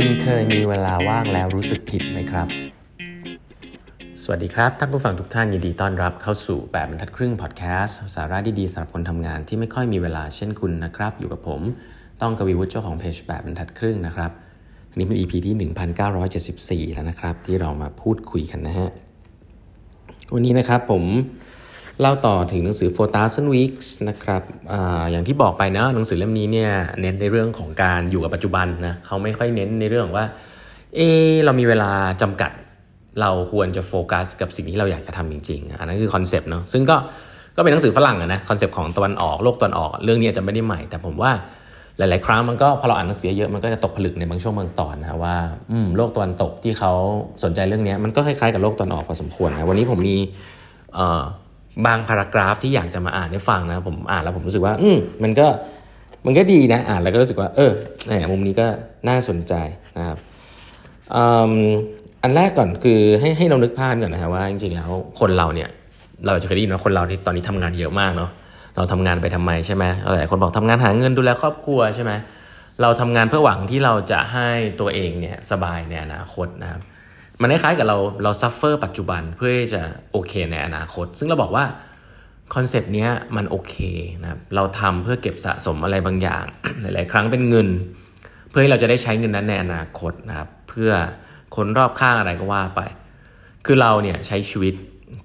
คุณเคยมีเวลาว่างแล้วรู้สึกผิดไหมครับ สวัสดีครับท่านผู้ฟังทุกท่านยินดีต้อนรับเข้าสู่แบบบรรทัดครึ่งพอดแคสต์สาระดีๆสำหรับคนทำงานที่ไม่ค่อยมีเวลาเช่นคุณนะครับ อยู่กับผมต้องกวีวุฒิเจ้าของเพจแบบบรรทัดครึ่งนะครับอันนี้เป็น EP ที่ 1974 แล้วนะครับ ที่เรามาพูดคุยกันนะฮะวันนี้นะครับผม เล่าต่อถึงหนังสือ4 Thousand Weeks นะครับออย่างที่บอกไปนะหนังสือเล่มนี้เนี่ยเน้นในเรื่องของการอยู่กับปัจจุบันนะเขาไม่ค่อยเน้นในเรื่องว่า เออเรามีเวลาจำกัดเราควรจะโฟกัสกับสิ่งที่เราอยากจะทำจริง ๆ อันนั้นคือ concept เนาะซึ่งก็ก็เป็นหนังสือฝรั่งอะนะ concept ของตะวันออกโลกตะวันออกเรื่องนี้จะไม่ได้ใหม่ แต่ผมว่าหลาย ๆ ครั้งมันก็พอเราอ่านหนังสือเยอะมันก็จะตกผลึกในบางช่วงบางตอนนะว่าอืมโลกตะวันตกที่เขาสนใจเรื่องนี้มันก็คล้าย ๆ กับโลกตะวันออกพอสมควรนะวันนี้ผมมี บางพารากราฟที่อยากจะมาอ่านให้ฟังนะผมอ่านแล้วผมรู้สึกว่า อืมมันก็มันก็ดีนะ อ่านแล้วก็รู้สึกว่า เออแหมมุมนี้ก็น่าสนใจนะครับอันแรกก่อนคือให้ให้เรานึกภาพก่อนนะฮะว่าจริงๆแล้วคนเราเนี่ย เราจะเคยได้ยินว่าคนเราที่ตอนนี้ทำงานเยอะมากเนาะเราทำงานไปทำไมใช่ไหมหลายคนบอกทำงานหาเงินดูแลครอบครัวใช่ไหมเราทำงานเพื่อหวังที่เราจะให้ตัวเองเนี่ยสบายในอนาคตนะครับ มันคล้ายๆกับเราเรา suffer ปัจจุบันเพื่อจะโอเคในอนาคต ซึ่งเราบอกว่า concept นี้มันโอเคนะครับเราทำเพื่อเก็บสะสมอะไรบางอย่าง หลาย ๆ ครั้งเป็นเงิน เพื่อให้เราจะได้ใช้เงินนั้นในอนาคตนะครับเพื่อคนรอบข้างอะไรก็ว่าไป คือเราเนี่ยใช้ชีวิต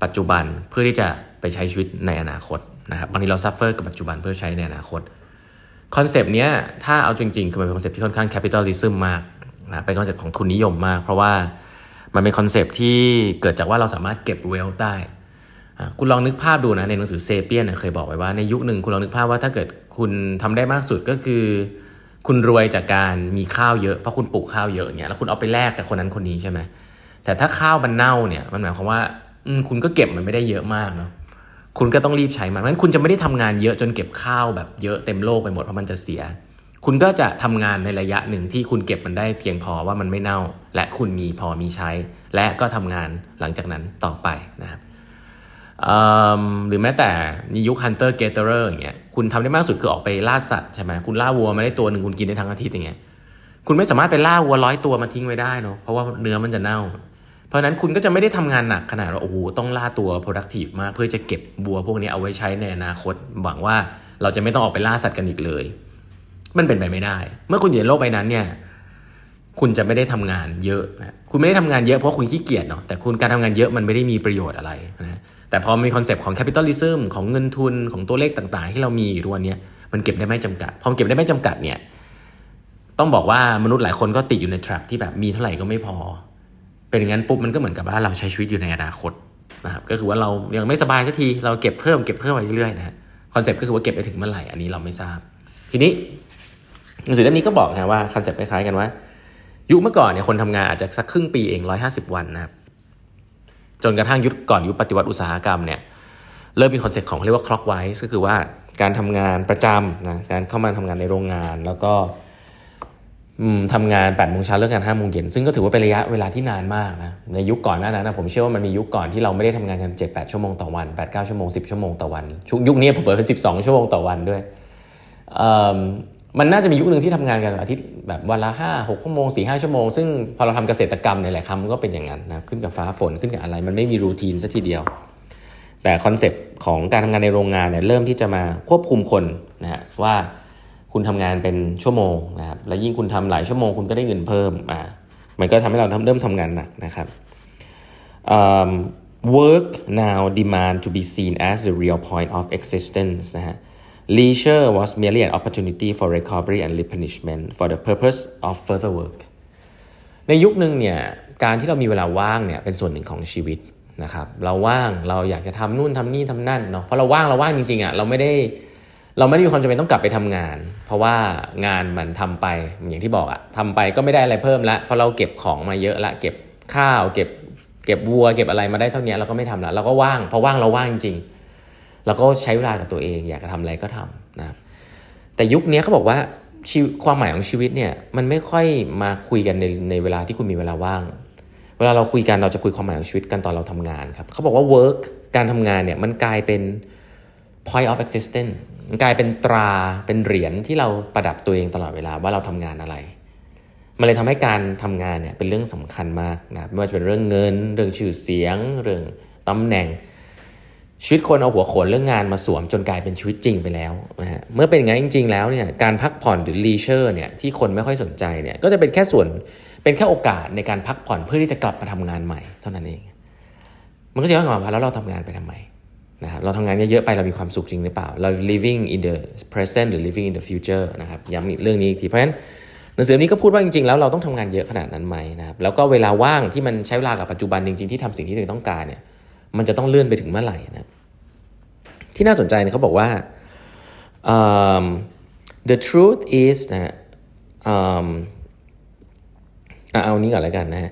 ปัจจุบันเพื่อที่จะไปใช้ชีวิตในอนาคตนะครับบางทีเรา suffer กับปัจจุบันเพื่อใช้ในอนาคต concept นี้ถ้าเอาจริงๆคือมันเป็น concept ที่ค่อนข้าง capitalism มากนะเป็น concept ของทุนนิยมมาก เพราะว่า มันเป็น concept ที่เกิดจากว่าเราสามารถเก็บ wealth ได้คุณลองนึกภาพดูนะในหนังสือ Sapiens เคยบอกไว้ว่าในยุคหนึ่งคุณลองนึกภาพว่าถ้าเกิดคุณทำได้มากสุดก็คือ คุณรวยจากการมีข้าวเยอะเพราะคุณปลูกข้าวเยอะอย่างเงี้ยแล้วคุณเอาไปแลกกับคนนั้นคนนี้ใช่ไหมแต่ถ้าข้าวมันเน่าเนี่ยมันหมายความว่าคุณก็เก็บมันไม่ได้เยอะมากเนาะคุณก็ต้องรีบใช้มันเพราะฉะนั้นคุณจะไม่ได้ทำงานเยอะจนเก็บข้าวแบบเยอะเต็มโลกไปหมดเพราะมันจะเสีย คุณก็จะทำงานในระยะหนึ่งที่คุณเก็บมันได้เพียงพอว่ามันไม่เน่า และคุณมีพอมีใช้ และก็ทำงานหลังจากนั้นต่อไปนะครับหรือแม้แต่มียุค hunter gatherer อย่างเงี้ยคุณทำได้มากสุดคือออกไปล่าสัตว์ใช่ไหมคุณล่าวัวมาได้ตัวหนึ่งคุณกินได้ทั้งอาทิตย์อย่างเงี้ยคุณไม่สามารถไปล่าวัวร้อยตัวมาทิ้งไว้ได้เนาะเพราะว่าเนื้อมันจะเน่า เพราะนั้นคุณก็จะไม่ได้ทำงานหนักขนาดว่าโอ้โหต้องล่าตัว productive มากเพื่อจะเก็บวัวพวกนี้เอาไว้ใช้ในอนาคตหวังว่าเราจะไม่ต้องออกไปล่าสัตว์กันอีกเลย มันเป็นไปไม่ได้ เมื่อคุณอยู่ในโลกใบนั้นเนี่ย คุณจะไม่ได้ทำงานเยอะนะคุณไม่ได้ทำงานเยอะเพราะคุณขี้เกียจเนาะแต่คุณการทำงานเยอะมันไม่ได้มีประโยชน์อะไรนะแต่พอมี concept ของ capitalism ของเงินทุนของตัวเลขต่างๆ ที่เรามีอยู่ทุกวันนี้มันเก็บได้ไม่จำกัด พอเก็บได้ไม่จำกัดเนี่ย ต้องบอกว่ามนุษย์หลายคนก็ติดอยู่ใน trap ที่แบบมีเท่าไหร่ก็ไม่พอ เป็นอย่างนั้นปุ๊บมันก็เหมือนกับว่าเราใช้ชีวิตอยู่ในอนาคตนะครับก็คือว่าเรายังไม่สบายสักทีเราเก็บเพิ่มเก็บเพิ่มไปเรื่อยๆนะ concept ก็คือว่าเก็บไปถึงเมื่อไหร่อันนี้เราไม่ทราบ ทีนี้ หนังสือเล่มนี้ก็บอกนะว่า concept คล้ายๆกันว่า ยุคเมื่อก่อนเนี่ยคนทำงานอาจจะสักครึ่งปีเองร้อยห้าสิบวันนะครับจนกระทั่งยุคก่อนยุคปฏิวัติอุตสาหกรรมเนี่ยเริ่มมี concept ของเรียกว่า clockwise ก็คือว่าการทำงานประจำนะการเข้ามาทำงานในโรงงาน แล้วก็ทำงานแปดโมงเช้าเลิกงานห้าโมงเย็นซึ่งก็ถือว่าเป็นระยะเวลาที่นานมากนะในยุคก่อนหน้านั้นนะผมเชื่อว่ามันมียุคก่อนที่เราไม่ได้ทำงานกัน 7 8 ชั่วโมงต่อวัน 8 9 ชั่วโมง 10 ชั่วโมงต่อวันยุคนี้ผมเปิดเป็น12 ชั่วโมงต่อวันด้วย มันน่าจะมียุคหนึ่งที่ทำงานกันอาทิตย์แบบวันละห้าหกชั่วโมงสี่ห้าชั่วโมง ซึ่งพอเราทำเกษตรกรรมในหลายคำมันก็เป็นอย่างนั้นนะขึ้นกับฟ้าฝนขึ้นกับอะไร มันไม่มี routine ซะทีเดียว แต่ concept ของการทำงานในโรงงานเนี่ยเริ่มที่จะมาควบคุมคนนะฮะว่าคุณทำงานเป็นชั่วโมงนะครับและยิ่งคุณทำหลายชั่วโมงคุณก็ได้เงินเพิ่มอ่ามันก็ทำให้เราเริ่มทำงานหนักนะครับ work now demand to be seen as the real point of existence นะฮะ leisure was merely an opportunity for recovery and replenishment for the purpose of further work ในยุคหนึ่งเนี่ยการที่เรามีเวลาว่างเนี่ยเป็นส่วนหนึ่งของชีวิตนะครับเราว่างเราอยากจะทำนู่นทำนี่ทำนั่นเนาะเพราะเราว่างเราว่างจริงๆอะ่ะเราไม่ได้เราไม่ได้มีความจำเป็นต้องกลับไปทำงาน เพราะว่างานมันทำไปอย่างที่บอกอะทำไปก็ไม่ได้อะไรเพิ่มละเพราะเราเก็บของมาเยอะละเก็บข้าว เก็บเก็บวัว เก็บอะไรมาได้เท่านี้เราก็ไม่ทำละเราก็ว่างเพราะว่างเราว่างจริง เราก็ใช้เวลากับตัวเอง อยากจะทำอะไรก็ทำนะครับแต่ยุคนี้เขาบอกว่าความหมายของชีวิตเนี่ยมันไม่ค่อยมาคุยกันในในเวลาที่คุณมีเวลาว่าง เวลาเราคุยกันเราจะคุยความหมายของชีวิตกันตอนเราทำงานครับเขาบอกว่า work การทำงานเนี่ยมันกลายเป็น point of existence กลายเป็นตราเป็นเหรียญที่เราประดับตัวเองตลอดเวลาว่าเราทำงานอะไร มันเลยทำให้การทำงานเนี่ยเป็นเรื่องสำคัญมากนะไม่ว่าจะเป็นเรื่องเงิน เรื่องชื่อเสียง เรื่องตำแหน่ง ชีวิตคนเอาหัวโขนเรื่องงานมาสวมจนกลายเป็นชีวิตจริงไปแล้วนะฮะเมื่อเป็นงั้นจริง ๆ แล้วเนี่ยการพักผ่อนหรือลีเชอร์เนี่ยที่คนไม่ค่อยสนใจเนี่ยก็จะเป็นแค่ส่วนเป็นแค่โอกาสในการพักผ่อนเพื่อที่จะกลับมาทำงานใหม่เท่านั้นเอง มันก็จะย้อนกลับมาแล้วเราทำงานไปทำไมนะครับเราทำงานเยอะๆไปเรามีความสุขจริงหรือเปล่า เรา living in the present หรือ living in the future นะครับย้ำเรื่องนี้อีกทีเพราะฉะนั้นหนังสือนี้ก็พูดว่าจริงๆแล้วเราต้องทำงานเยอะขนาดนั้นไหมนะครับแล้วก็เวลาว่างที่มันใช้เวลากับปัจจุบันจริงๆที่ทำสิ่งที่ตัวเองต้องการเนี่ยมันจะต้องเลื่อนไปถึงเมื่อไหร่นะ ที่น่าสนใจเนี่ยเขาบอกว่า um, the truth is นะฮะ um, เอานี้ก่อนแล้วกันนะฮะ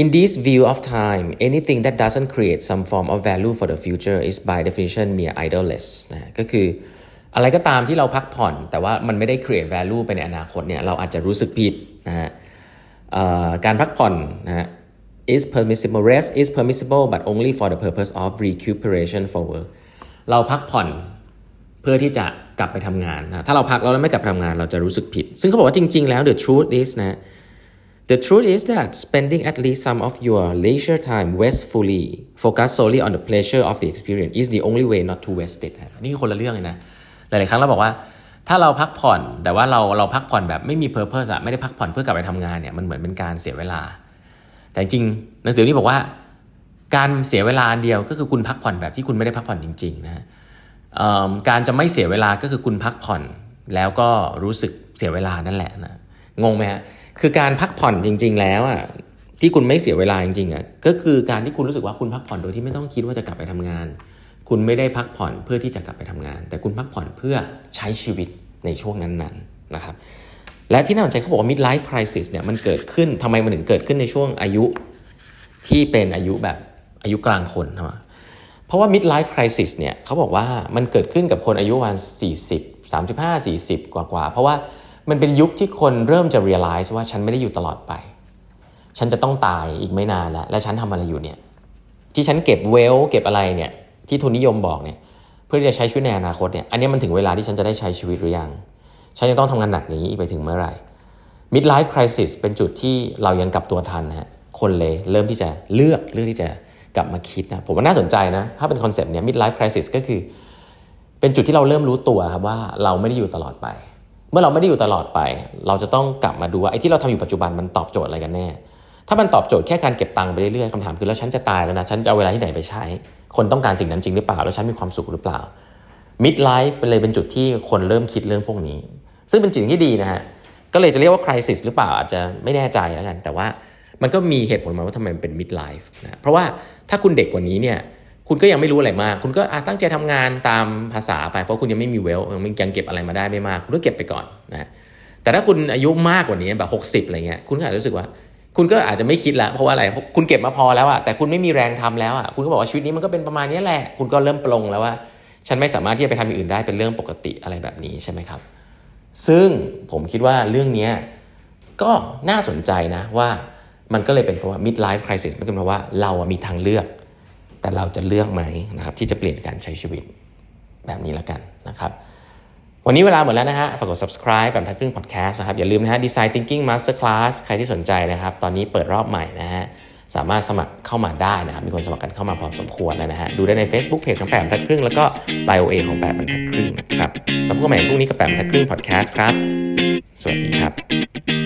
In this view of time, anything that doesn't create some form of value for the future is by definition mere idleness นะก็คืออะไรก็ตามที่เราพักผ่อน แต่ว่ามันไม่ได้ create value ไปในอนาคตเนี่ยเราอาจจะรู้สึกผิดนะฮะการพักผ่อนนะฮะ is permissible rest is permissible but only for the purpose of recuperation for work เราพักผ่อนเพื่อที่จะกลับไปทำงานนะถ้าเราพักแล้วไม่กลับไปทำงานเราจะรู้สึกผิด ซึ่งเขาบอกว่าจริง ๆ แล้ว the truth is นะ The truth is that spending at least some of your leisure time wastefully focus solely on the pleasure of the experience is the only way not to waste it นี่คือคนละเรื่องเลยนะ หลาย ๆ ครั้งเราบอกว่าถ้าเราพักผ่อนแต่ว่าเราเราพักผ่อนแบบไม่มี purpose อะไม่ได้พักผ่อนเพื่อกลับไปทำงานเนี่ยมันเหมือนเป็นการเสียเวลา แต่จริงหนังสือนี้บอกว่า การเสียเวลาเดียวก็คือคุณพักผ่อนแบบที่คุณไม่ได้พักผ่อนจริงๆนะการจะไม่เสียเวลาก็คือคุณพักผ่อนแล้วก็รู้สึกเสียเวลานั่นแหละนะงงไหมฮะคือการพักผ่อนจริง ๆ แล้วอะที่คุณไม่เสียเวลาจริงๆอะก็คือการที่คุณรู้สึกว่าคุณพักผ่อนโดยที่ไม่ต้องคิดว่าจะกลับไปทำงาน คุณไม่ได้พักผ่อนเพื่อที่จะกลับไปทำงาน แต่คุณพักผ่อนเพื่อใช้ชีวิตในช่วงนั้นๆนะครับและที่น่าสนใจเขาบอกว่า midlife crisis เนี่ยมันเกิดขึ้นทำไมมันถึงเกิดขึ้นในช่วงอายุที่เป็นอายุแบบ อายุกลางคนเนาะเพราะว่า midlife crisis เนี่ยเขาบอกว่ามันเกิดขึ้นกับคนอายุวัน 40 35 40 กว่าๆเพราะว่ามันเป็นยุคที่คนเริ่มจะ realize ว่าฉันไม่ได้อยู่ตลอดไป ฉันจะต้องตายอีกไม่นานแล้วและฉันทำอะไรอยู่เนี่ยที่ฉันเก็บเวลเก็บอะไรเนี่ยที่ทุนนิยมบอกเนี่ยเพื่อที่จะใช้ชีวิตในอนาคตเนี่ยอันนี้มันถึงเวลาที่ฉันจะได้ใช้ชีวิตหรือยัง ฉันยังต้องทำงานหนักนี้ไปถึงเมื่อไหร่ midlife crisis เป็นจุดที่เรายังกลับตัวทันฮะคนเลยเริ่มที่จะเลือกเลือกที่จะ กลับมาคิดนะผมว่าน่าสนใจนะ ถ้าเป็นคอนเซปต์เนี่ย midlife crisis ก็คือ เป็นจุดที่เราเริ่มรู้ตัวครับว่าเราไม่ได้อยู่ตลอดไป เมื่อเราไม่ได้อยู่ตลอดไป เราจะต้องกลับมาดูว่าไอ้ที่เราทำอยู่ปัจจุบันมันตอบโจทย์อะไรกันแน่ ถ้ามันตอบโจทย์แค่การเก็บตังค์ไปเรื่อยๆคำถามคือแล้วฉันจะตายแล้วนะฉันจะเอาเวลาที่ไหนไปใช้ คนต้องการสิ่งนั้นจริงหรือเปล่า แล้วฉันมีความสุขหรือเปล่า mid life เป็นเลยเป็นจุดที่คนเริ่มคิดเรื่องพวกนี้ ซึ่งเป็นสิ่งที่ดีนะฮะก็เลยจะเรียกว่า crisis หรือเปล่าอาจจะไม่แน่ใจแล้วกันแต่ว่ามันก็มีเหตุผลมาว่าทำไมมันเป็น mid life นะเพราะว่า ถ้าคุณเด็กกว่านี้เนี่ยคุณก็ยังไม่รู้อะไรมาก คุณก็ตั้งใจทำงานตามภาษาไป เพราะคุณยังไม่มีเวลยังยังเก็บอะไรมาได้ไม่มาก คุณก็เก็บไปก่อนนะแต่ถ้าคุณอายุมากกว่านี้แบบ 60อะไรเงี้ยคุณก็อาจจะรู้สึกว่า คุณก็อาจจะไม่คิดแล้วเพราะว่าอะไรคุณเก็บมาพอแล้วอะแต่คุณไม่มีแรงทำแล้วอะคุณก็บอกว่าชีวิตนี้มันก็เป็นประมาณนี้แหละ คุณก็เริ่มปลงแล้วว่า ฉันไม่สามารถที่จะไปทำอย่างอื่นได้เป็นเรื่องปกติอะไรแบบนี้ใช่ไหมครับ ซึ่งผมคิดว่าเรื่องนี้ก็น่าสนใจนะว่า มันก็เลยเป็นเพราะว่า mid life crisis มันเป็นเพราะว่าเรามีทางเลือก แต่เราจะเลือกไหมนะครับที่จะเปลี่ยนการใช้ชีวิตแบบนี้แล้วกันนะครับวันนี้เวลาหมดแล้วนะฮะ ฝากกด subscribe แบบทัดครึ่ง podcast นะครับ อย่าลืมนะฮะ design thinking master class ใครที่สนใจนะครับ ตอนนี้เปิดรอบใหม่นะฮะ สามารถสมัครเข้ามาได้นะครับ มีคนสมัครกันเข้ามาพอสมควรแล้วนะฮะ ดูได้ใน Facebook Page ของแปดบรรทัดครึ่ง แล้วก็ bio A ของแปดบรรทัดครึ่งนะครับ แล้วพบกันใหม่พรุ่งนี้กับแปดบรรทัดครึ่ง podcast ครับ สวัสดีครับ